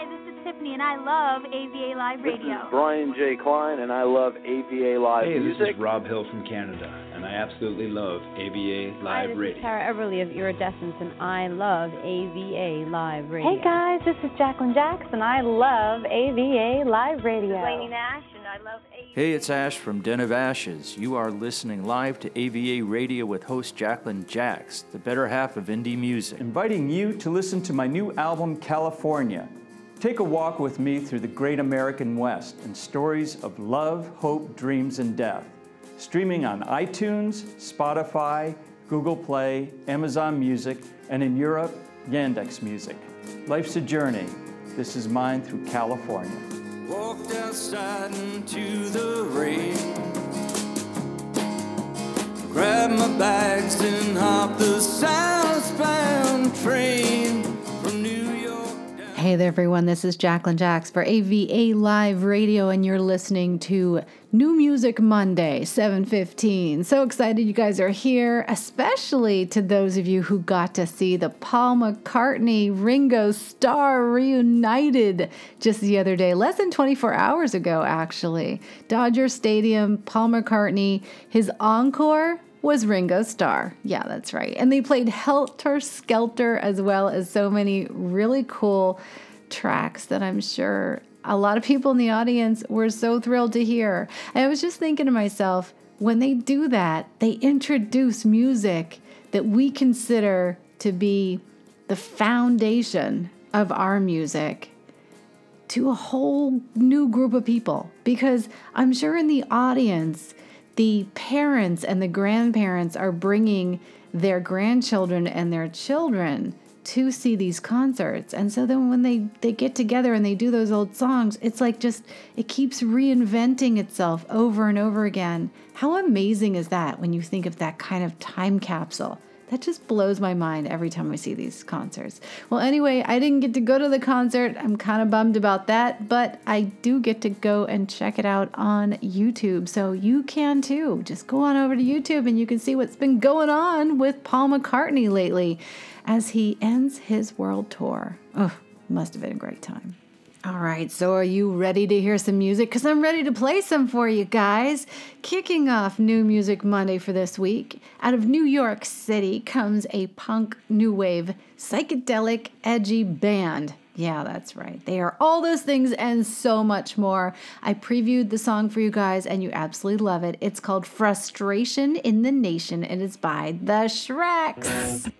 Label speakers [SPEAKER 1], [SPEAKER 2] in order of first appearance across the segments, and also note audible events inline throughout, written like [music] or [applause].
[SPEAKER 1] Hi, this is Tiffany, and I love AVA Live Radio.
[SPEAKER 2] This is Brian J. Klein, and I love AVA Live
[SPEAKER 3] hey,
[SPEAKER 2] Music.
[SPEAKER 3] this is Rob Hill from Canada, and I absolutely love AVA Live
[SPEAKER 4] Hi, this
[SPEAKER 3] Radio.
[SPEAKER 4] is Tara Everly of Iridescence, and I love AVA Live Radio.
[SPEAKER 5] Hey guys, this is Jacqueline Jackson. I love AVA Live Radio.
[SPEAKER 1] Lainey Nash, and I love AVA.
[SPEAKER 6] Hey, it's Ash from Den of Ashes. You are listening live to AVA Radio with host Jacqueline Jax, the better half of indie music.
[SPEAKER 7] Inviting you to listen to my new album, California. Take a walk with me through the great American West and stories of love, hope, dreams, and death. Streaming on iTunes, Spotify, Google Play, Amazon Music, and in Europe, Yandex Music. Life's a journey. This is mine through California.
[SPEAKER 8] Walked outside into the rain. Grabbed my bags and hopped the southbound train
[SPEAKER 9] Hey there, everyone. This is Jacqueline Jax for AVA Live Radio, and you're listening to New Music Monday, 7:15. So excited you guys are here, especially to those of you who got to see the Paul McCartney Ringo Starr reunited just the other day, less than 24 hours ago, actually. Dodger Stadium, Paul McCartney, his encore was Ringo Starr. Yeah, that's right. And they played Helter Skelter as well as so many really cool tracks that I'm sure a lot of people in the audience were so thrilled to hear. And I was just thinking to myself, when they do that, they introduce music that we consider to be the foundation of our music to a whole new group of people because I'm sure in the audience, the parents and the grandparents are bringing their grandchildren and their children to see these concerts. And so then when they they get together and they do those old songs, it's like just it keeps reinventing itself over and over again. How amazing is that when you think of that kind of time capsule? That just blows my mind every time I see these concerts. Well, anyway, I didn't get to go to the concert. I'm kind of bummed about that, but I do get to go and check it out on YouTube. So you can too. Just go on over to YouTube and you can see what's been going on with Paul McCartney lately as he ends his world tour. Oh, must have been a great time. All right, so are you ready to hear some music? Because I'm ready to play some for you guys. Kicking off New Music Monday for this week, out of New York City comes a punk, new wave, psychedelic, edgy band. Yeah, that's right. They are all those things and so much more. I previewed the song for you guys and you absolutely love it. It's called Frustration in the Nation and it's by The Shreks.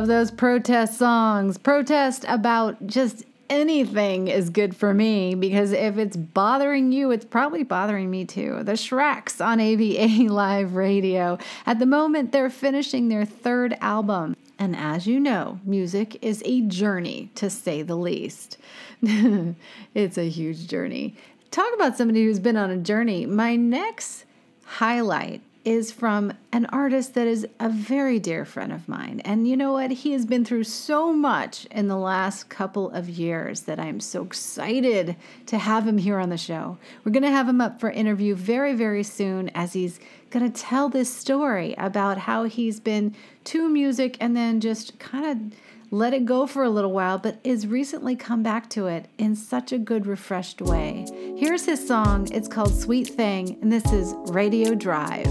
[SPEAKER 9] Love those protest songs. Protest about just anything is good for me because if it's bothering you, it's probably bothering me too. The Shreks on AVA [laughs] Live Radio. At the moment, they're finishing their third album. And as you know, music is a journey, to say the least. [laughs] it's a huge journey. Talk about somebody who's been on a journey. My next highlight is from an artist that is a very dear friend of mine. And you know what? He has been through so much in the last couple of years that I'm so excited to have him here on the show. We're going to have him up for interview very, very soon as he's going to tell this story about how he's been to music and then just kind of let it go for a little while, but is recently come back to it in such a good, refreshed way. Here's his song. It's called Sweet Thing, and this is Radio Drive.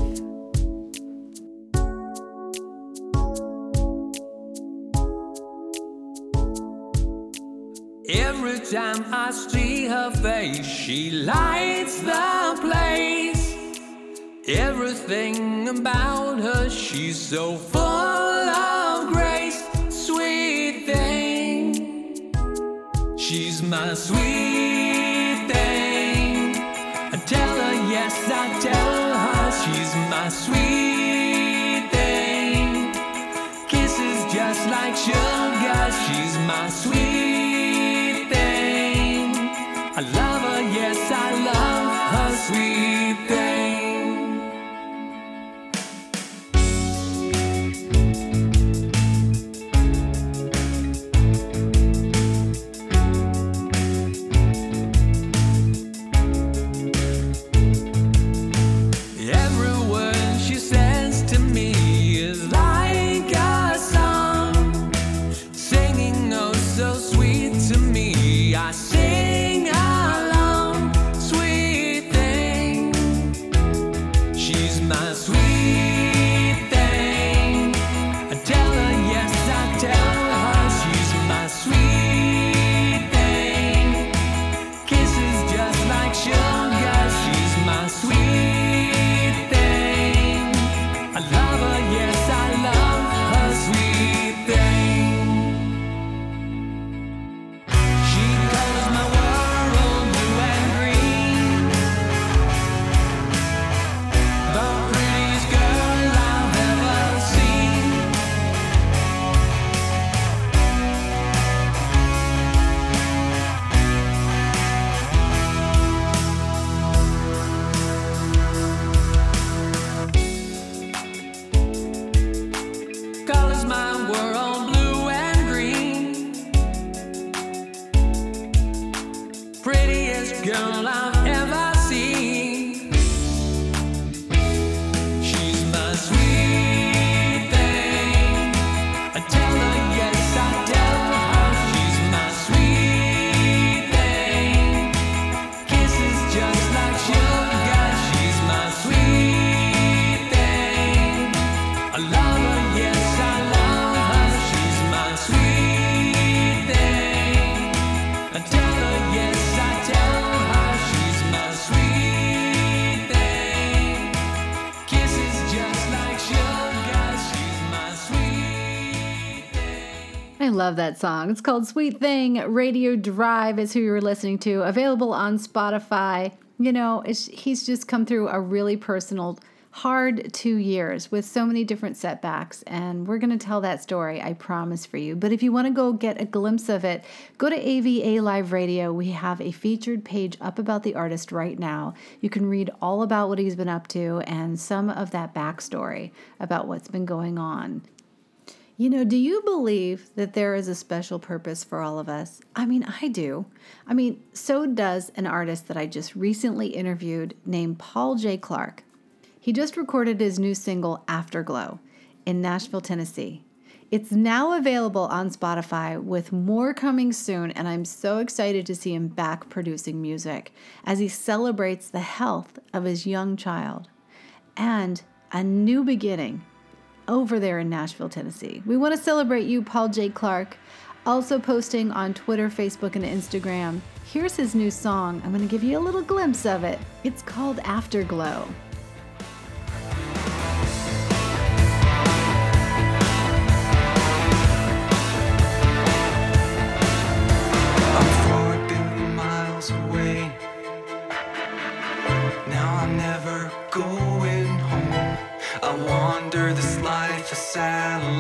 [SPEAKER 8] Every time I see her face, she lights the place. Everything about her, she's so full she's my sweet thing. I tell her yes, I tell her she's my sweet love
[SPEAKER 9] that song. It's called Sweet Thing. Radio Drive is who you're listening to. Available on Spotify. You know, he's just come through a really personal, hard two years with so many different setbacks. And we're going to tell that story, I promise for you. But if you want to go get a glimpse of it, go to AVA Live Radio. We have a featured page up about the artist right now. You can read all about what he's been up to and some of that backstory about what's been going on. You know, do you believe that there is a special purpose for all of us? I mean, I do. I mean, so does an artist that I just recently interviewed named Paul J. Clark. He just recorded his new single, Afterglow, in Nashville, Tennessee. It's now available on Spotify with more coming soon, and I'm so excited to see him back producing music as he celebrates the health of his young child and a new beginning over there in Nashville, Tennessee. We want to celebrate you, Paul J. Clark, also posting on Twitter, Facebook, and Instagram. Here's his new song. I'm going to give you a little glimpse of it. It's called Afterglow.
[SPEAKER 8] Life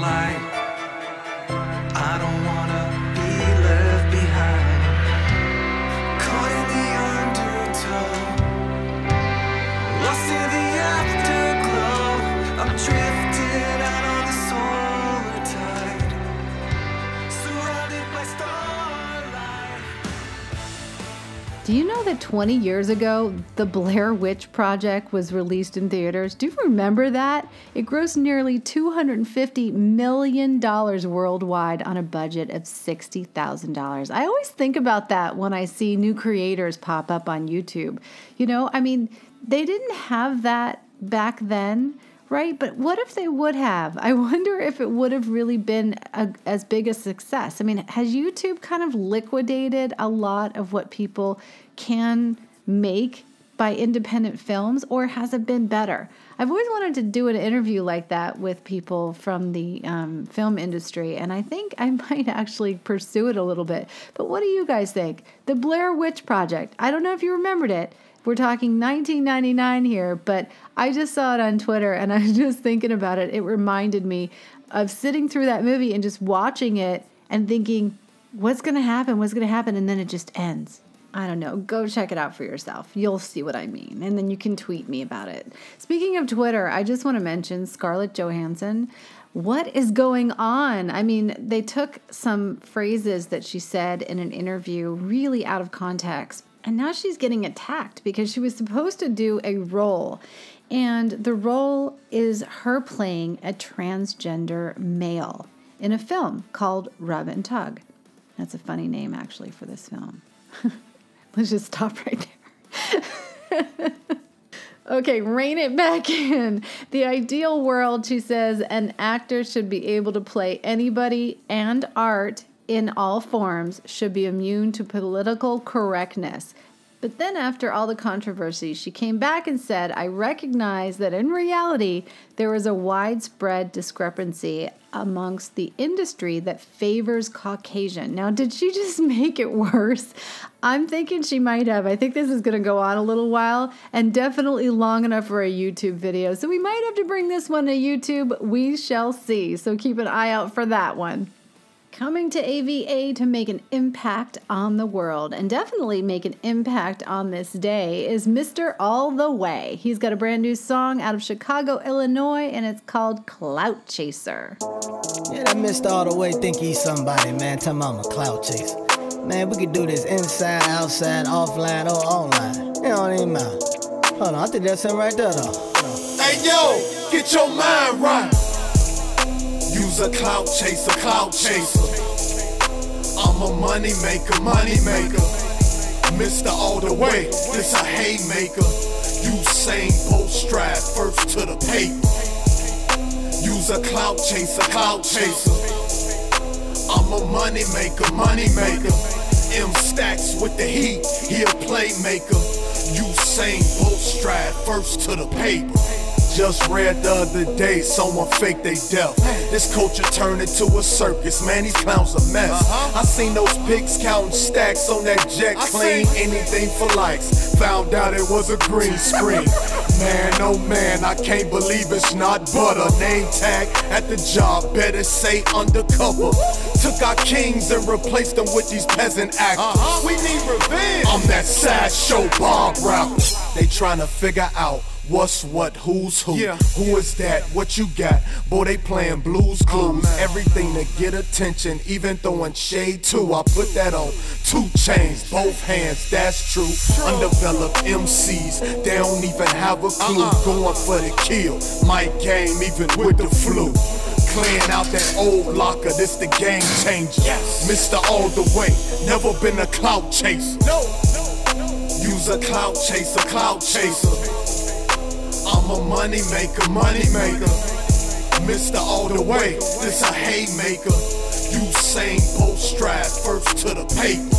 [SPEAKER 9] Do you know that 20 years ago, The Blair Witch Project was released in theaters? Do you remember that? It grossed nearly $250 million worldwide on a budget of $60,000. I always think about that when I see new creators pop up on YouTube. You know, I mean, they didn't have that back then. Right, but what if they would have? I [laughs] wonder if it would have really been a, as big a success. I mean, has YouTube kind of liquidated a lot of what people can make by independent films, or has it been better? I've always wanted to do an interview like that with people from the um, film industry, and I think I [laughs] might actually pursue it a little bit. But what do you guys think? The Blair Witch Project. I don't know if you remembered it. We're talking 1999 here, but I just saw it on Twitter and [laughs] I was just thinking about it. It reminded me of sitting through that movie and just watching it and thinking, what's going to happen? What's going to happen? And then it just ends. I don't know. Go check it out for yourself. You'll see what I mean. And then you can tweet me about it. Speaking of Twitter, I just want to mention Scarlett Johansson. What is going on? I mean, they took some phrases that she said in an interview really out of context. And now she's getting attacked because she was supposed to do a role. And the role is her playing a transgender male in a film called Rub and Tug. That's a funny name, actually, for this film. [laughs] Let's just stop right there. [laughs] okay, rein it back in. The ideal world, she says, an actor should be able to play anybody and art in all forms, should be immune to political correctness. But then, after all the controversy, she came back and said, I recognize that in reality, there is a widespread discrepancy amongst the industry that favors Caucasian. Now, did she just [laughs] make it worse? I'm thinking she might have. I think this is going to go on a little while and definitely long enough for a YouTube video. So we might have to bring this one to YouTube. We shall see. So keep an eye out for that one coming to AVA to make an impact on the world and definitely make an impact on this day is Mr. All the Way. He's got a brand new song out of Chicago, Illinois, and it's called Clout Chaser.
[SPEAKER 10] Yeah, that Mr. All the Way think he's somebody, man. Tell me I'm a clout chaser. Man, we could do this inside, outside, offline, or online. It don't even matter. Hold on, I think that's him right there, though.
[SPEAKER 11] Hey yo, get your mind right. A clout chaser, clout chaser. I'm a money maker, money maker. Mr. All the Way, this a haymaker. Usain Bolt stride first to the paper. Use a clout chaser, clout chaser. I'm a money maker, money maker. M stacks with the heat, he a playmaker. Usain Bolt stride first to the paper. Just read the other day, someone faked they death. This culture turned into a circus, man, these clowns a mess. Uh-huh. I seen those pigs counting stacks on that jet clean, anything for likes. Found out it was a green screen. Man, oh man, I can't believe it's not butter. Name tag at the job, better say undercover. Took our kings and replaced them with these peasant actors. Uh-huh. We need revenge. I'm that sideshow Bob rapper. They trying to figure out What's what, who's who?
[SPEAKER 12] Yeah.
[SPEAKER 11] Who is that? What you got? Boy, they playing blues oh, clues. Everything to get attention, even throwing shade too. I put that on two chains, both hands, that's true. Undeveloped MCs, they don't even have a clue. Uh-uh. Going for the kill. My game, even with the flu. Clearing out that old locker, this the game changer. Mr. All the Way, never been a clout chaser. No, no, no. Use a clout chaser, clout chaser. I'm a money maker, money maker. Mr. All the Way, this a haymaker. Usain Bolt stride first to the paper.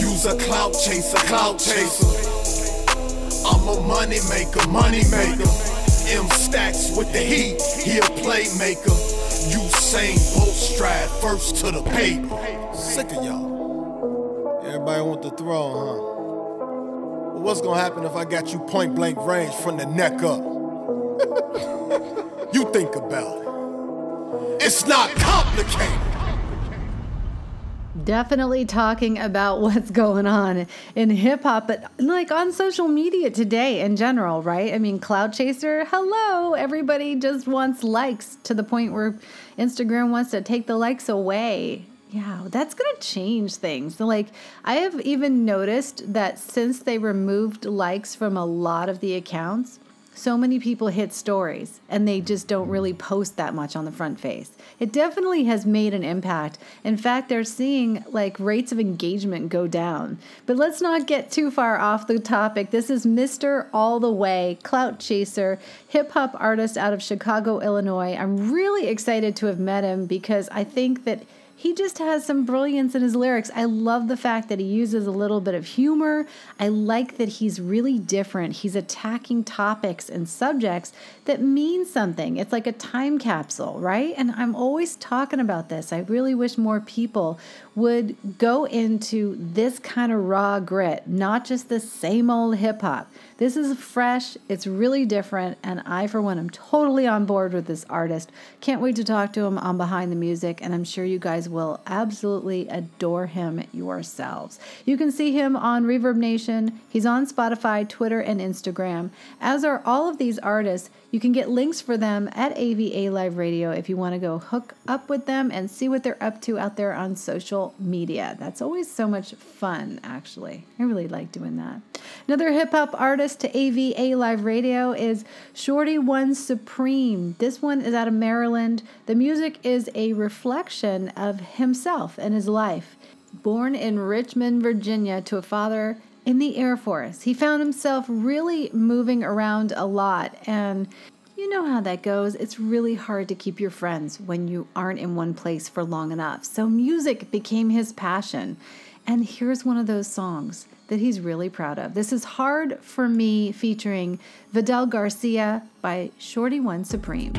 [SPEAKER 11] Use a clout chaser, clout chaser. I'm a money maker, money maker. M stacks with the heat, he a playmaker. Usain Bolt stride first to the paper.
[SPEAKER 12] Sick of y'all. Everybody want the throne, huh? What's gonna happen if I got you point blank range from the neck up? [laughs]
[SPEAKER 11] you think about it. It's not complicated.
[SPEAKER 9] Definitely talking about what's going on in hip hop, but like on social media today in general, right? I mean, Clout Chaser, hello. Everybody just wants likes to the point where Instagram wants to take the likes away. Yeah, that's going to change things. Like, I have even noticed that since they removed likes from a lot of the accounts, so many people hit stories and they just don't really post that much on the front face. It definitely has made an impact. In fact, they're seeing like rates of engagement go down. But let's not get too far off the topic. This is Mr. All the Way, Clout Chaser, hip hop artist out of Chicago, Illinois. I'm really excited to have met him because I think that he just has some brilliance in his lyrics. I love the fact that he uses a little bit of humor. I like that he's really different. He's attacking topics and subjects that mean something. It's like a time capsule, right? And I'm always talking about this. I really wish more people would go into this kind of raw grit, not just the same old hip hop. This is fresh, it's really different, and I, for one, am totally on board with this artist. Can't wait to talk to him on Behind the Music, and I'm sure you guys will absolutely adore him yourselves. You can see him on ReverbNation, he's on Spotify, Twitter, and Instagram, as are all of these artists. You can get links for them at AVA Live Radio if you want to go hook up with them and see what they're up to out there on social media. That's always so much fun, actually. I really like doing that. Another hip hop artist to AVA Live Radio is Shorty One Supreme. This one is out of Maryland. The music is a reflection of himself and his life. Born in Richmond, Virginia, to a father in the Air Force. He found himself really moving around a lot and you know how that goes. It's really hard to keep your friends when you aren't in one place for long enough. So music became his passion. And here's one of those songs that he's really proud of. This is Hard for Me featuring Vidal Garcia by Shorty One Supreme.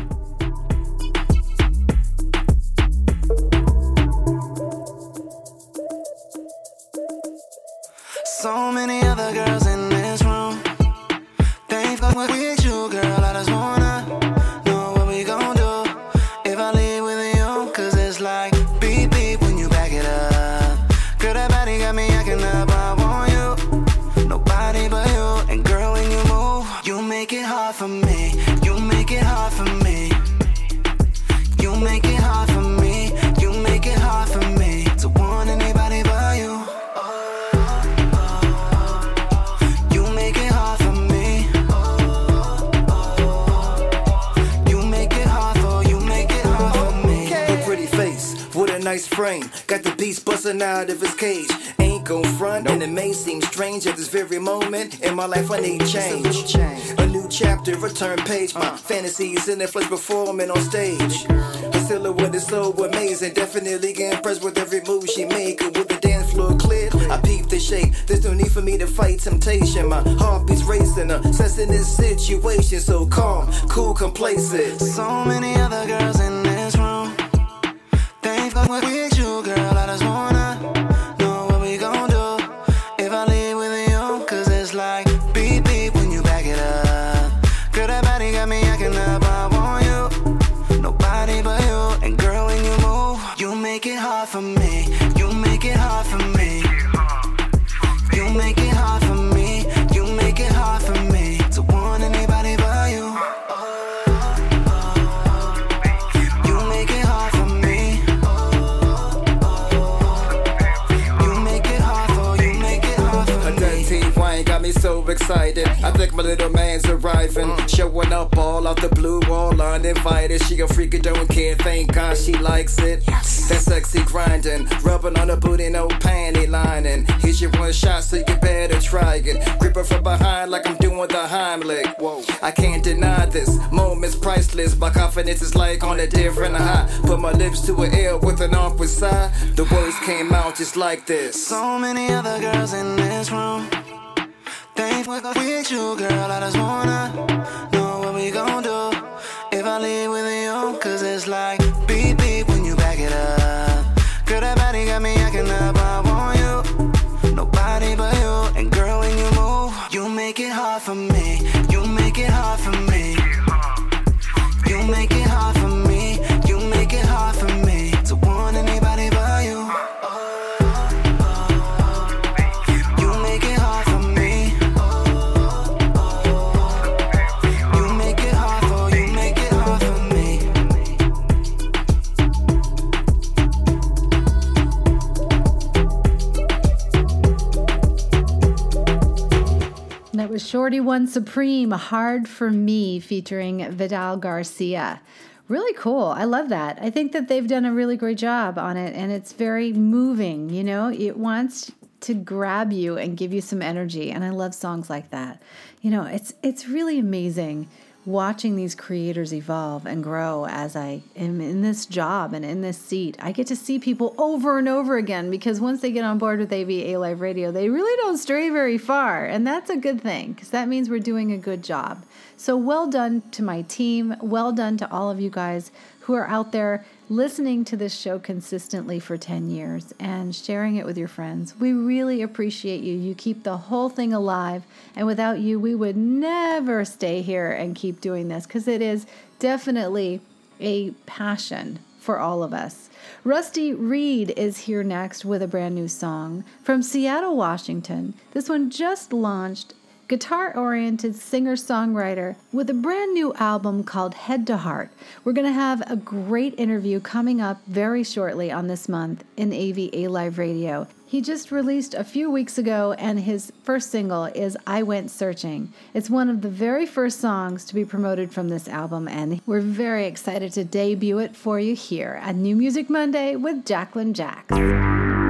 [SPEAKER 13] A nice frame. Got the beast busting out of his cage. Ain't gon' front, and it may seem strange at this very moment in my life. I need change. A new chapter, a turn page. My uh. fantasies in the flesh performing on stage. Her silhouette is so amazing. Definitely get impressed with every move she make. With the dance floor clear, I peep the shape. There's no need for me to fight temptation. My heartbeat's racing. Assessing this situation so calm, cool, complacent.
[SPEAKER 14] So many other girls in. They ain't
[SPEAKER 13] excited. I think my little man's arriving. Mm. Showing up all off the blue, all uninvited. She a freak, and don't care. Thank God she likes it. That sexy grinding, rubbing on her booty, no panty lining. Here's your one shot, so you better try it. Grip her from behind like I'm doing the Heimlich. Whoa, I can't deny this. Moment's priceless. My confidence is like on a different high. Put my lips to her ear with an awkward sigh. The words came out just like this.
[SPEAKER 14] So many other girls in this room. Fuck with you, girl. I just wanna know what we gon' do if I leave with you. Cause it's like beep beep when you back it up. Girl, that body got me acting up. I want you, nobody but you. And girl, when you move, you make it hard for me. You make it hard for me.
[SPEAKER 9] Shorty One Supreme, Hard for Me, featuring Vidal Garcia. Really cool. I love that. I think that they've done a really great job on it, and it's very moving. You know, it wants to grab you and give you some energy, and I love songs like that. You know, it's it's really amazing watching these creators evolve and grow as I am in this job and in this seat. I get to see people over and over again because once they get on board with AVA Live Radio, they really don't stray very far. And that's a good thing because that means we're doing a good job. So well done to my team. Well done to all of you guys who are out there listening to this show consistently for 10 years and sharing it with your friends. We really appreciate you. You keep the whole thing alive. And without you, we would never stay here and keep doing this because it is definitely a passion for all of us. Rusty Reed is here next with a brand new song from Seattle, Washington. This one just launched guitar oriented singer songwriter with a brand new album called Head to Heart. We're going to have a great interview coming up very shortly on this month in AVA Live Radio. He just released a few weeks ago, and his first single is I Went Searching. It's one of the very first songs to be promoted from this album, and we're very excited to debut it for you here at New Music Monday with Jacqueline Jax.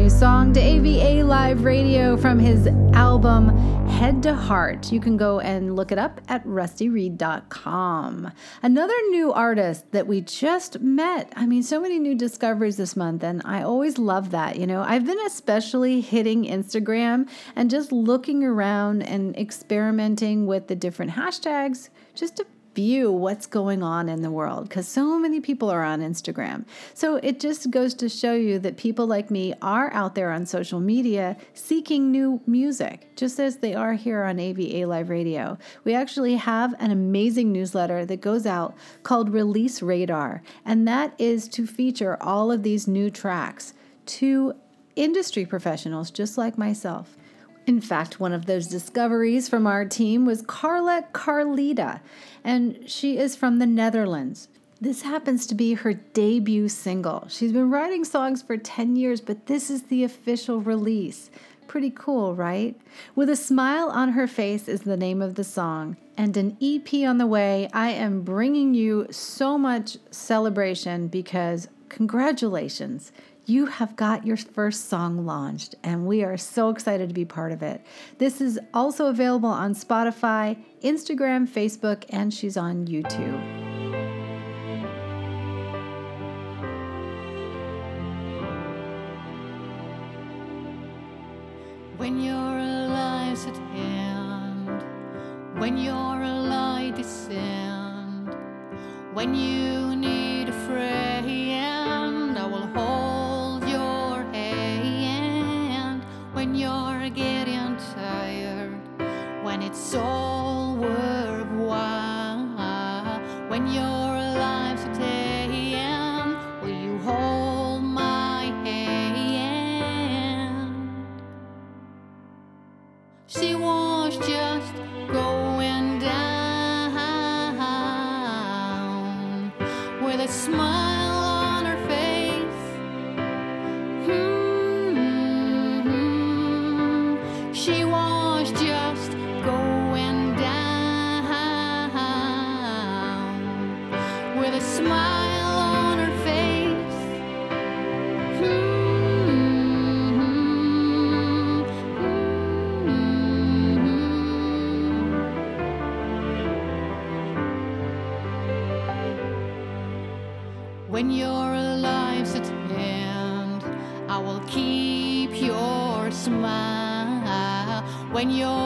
[SPEAKER 9] New song to AVA Live Radio from his album Head to Heart. You can go and look it up at rustyreed.com. Another new artist that we just met. I mean, so many new discoveries this month, and I always love that. You know, I've been especially hitting Instagram and just looking around and experimenting with the different hashtags just to view what's going on in the world because so many people are on Instagram. So it just goes to show you that people like me are out there on social media seeking new music, just as they are here on AVA Live Radio. We actually have an amazing newsletter that goes out called Release Radar, and that is to feature all of these new tracks to industry professionals just like myself. In fact, one of those discoveries from our team was Carla Carlita, and she is from the Netherlands. This happens to be her debut single. She's been writing songs for 10 years, but this is the official release. Pretty cool, right? With a Smile on Her Face is the name of the song, and an EP on the way. I am bringing you so much celebration because congratulations you have got your first song launched, and we are so excited to be part of it. This is also available on Spotify, Instagram, Facebook, and she's on YouTube.
[SPEAKER 15] When your lives at hand, when your light descend, when you need a friend, it's all worthwhile, when your life's at hand, will you hold my hand? She was just going smile.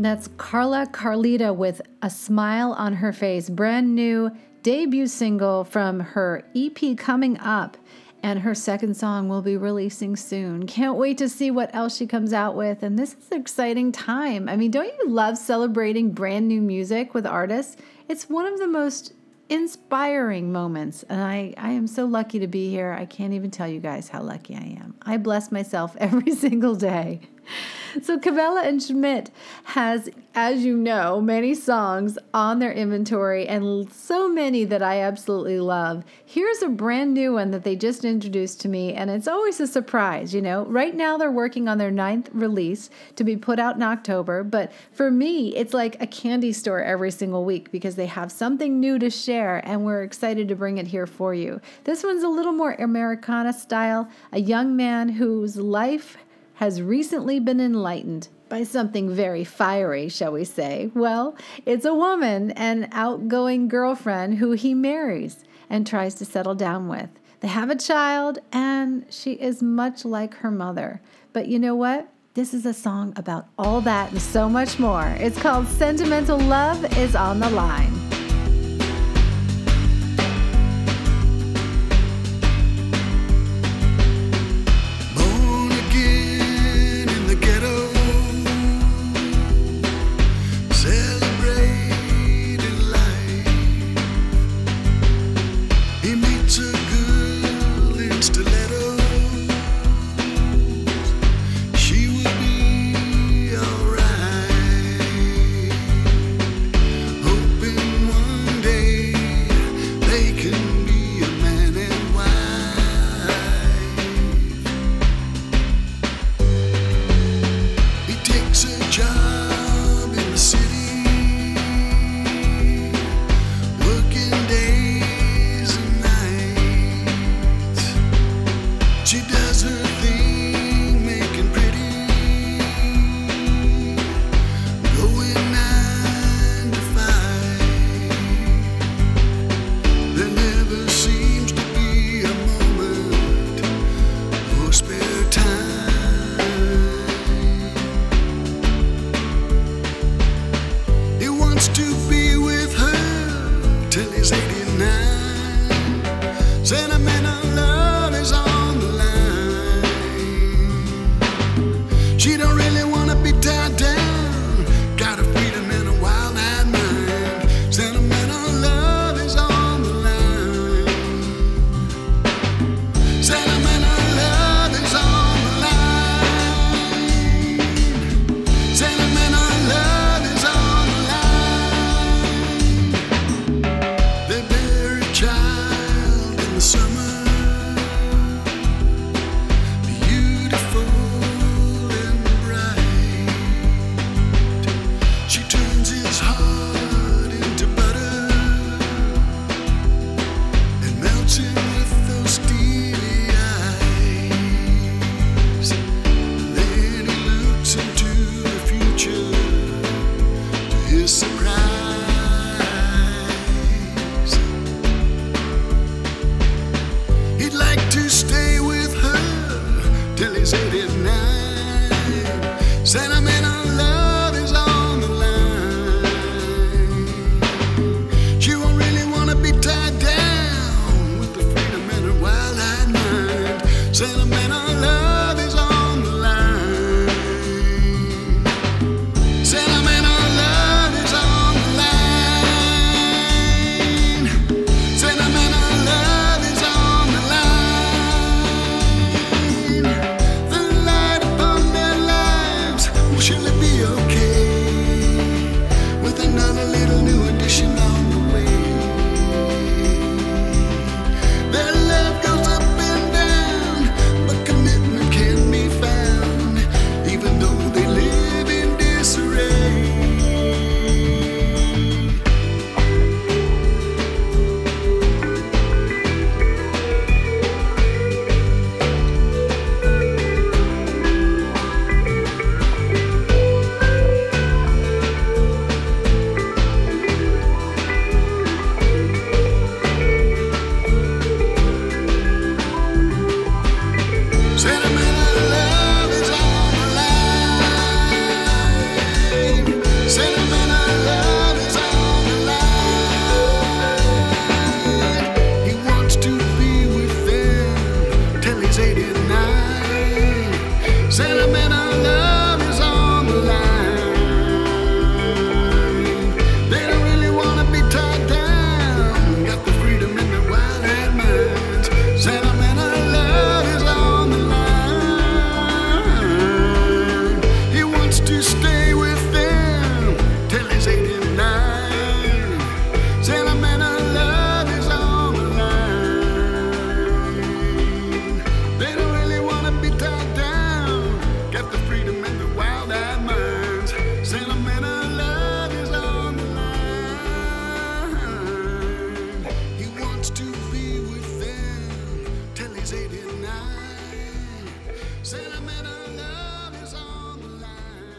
[SPEAKER 16] That's Carla Carlita with a smile on her face, brand new debut single from her EP coming up. And her second song will be releasing soon. Can't wait to see what else she comes out with. And this is an exciting time. I mean, don't you love celebrating brand new music with artists? It's one of the most inspiring moments. And I, I am so lucky to be here. I can't even tell you guys how lucky I am. I bless myself [laughs] every single day. [laughs] So Cabela and Schmidt has, as you know, many songs on their inventory and so many that I absolutely love. Here's a brand new one that they just introduced to me, and it's always a surprise, you know. Right now they're working on their ninth release to be put out in October, but for me, it's like a candy store every single week because they have something new to share, and we're excited to bring it here for you. This one's a little more Americana style, a young man whose life has recently been enlightened by something very fiery, shall we say. Well, it's a woman, an outgoing girlfriend who he marries and tries to settle down with. They have a child, and she is much like her mother. But you know what? This is a song about all that and so much more. It's called Sentimental Love is on the Line.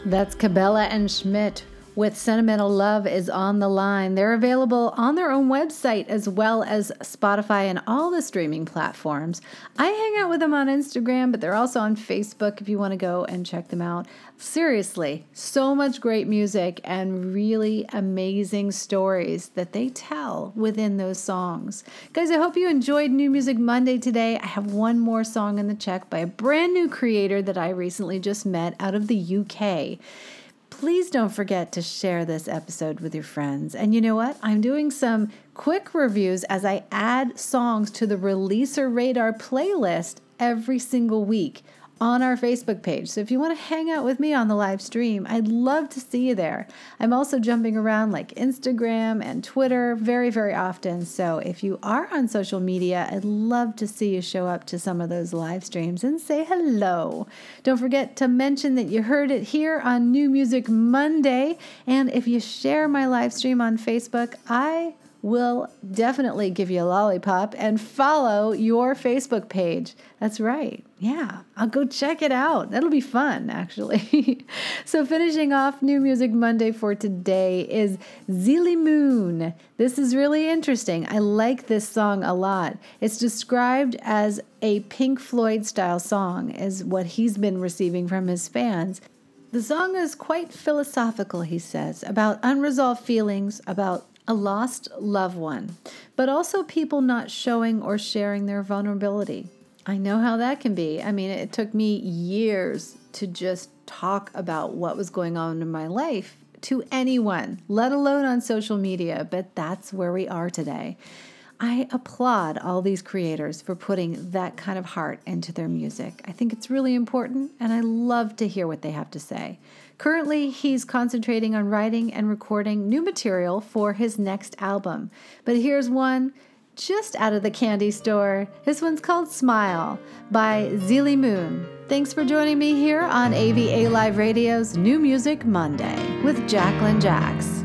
[SPEAKER 9] That's Cabela and Schmidt with Sentimental Love is on the line. They're available on their own website as well as Spotify and all the streaming platforms. I hang out with them on Instagram, but they're also on Facebook if you want to go and check them out. Seriously, so much great music and really amazing stories that they tell within those songs. Guys, I hope you enjoyed New Music Monday today. I have one more song in the check by a brand new creator that I recently just met out of the UK please don't forget to share this episode with your friends. And you know what? I'm doing some quick reviews as I add songs to the Releaser Radar playlist every single week on our Facebook page. So if you want to hang out with me on the live stream, I'd love to see you there. I'm also jumping around like Instagram and Twitter very, very often. So if you are on social media, I'd love to see you show up to some of those live streams and say hello. Don't forget to mention that you heard it here on New Music Monday. And if you share my live stream on Facebook, I will definitely give you a lollipop and follow your Facebook page. That's right. Yeah, I'll go check it out. That'll be fun, actually. [laughs] so, finishing off New Music Monday for today is Zeely Moon. This is really interesting. I like this song a lot. It's described as a Pink Floyd style song, is what he's been receiving from his fans. The song is quite philosophical, he says, about unresolved feelings, about a lost loved one, but also people not showing or sharing their vulnerability. I know how that can be. I mean, it took me years to just talk about what was going on in my life to anyone, let alone on social media, but that's where we are today. I applaud all these creators for putting that kind of heart into their music. I think it's really important, and I love to hear what they have to say. Currently, he's concentrating on writing and recording new material for his next album. But here's one just out of the candy store. This one's called Smile by Zeely Moon. Thanks for joining me here on AVA Live Radio's New Music Monday with Jacqueline
[SPEAKER 17] Jax.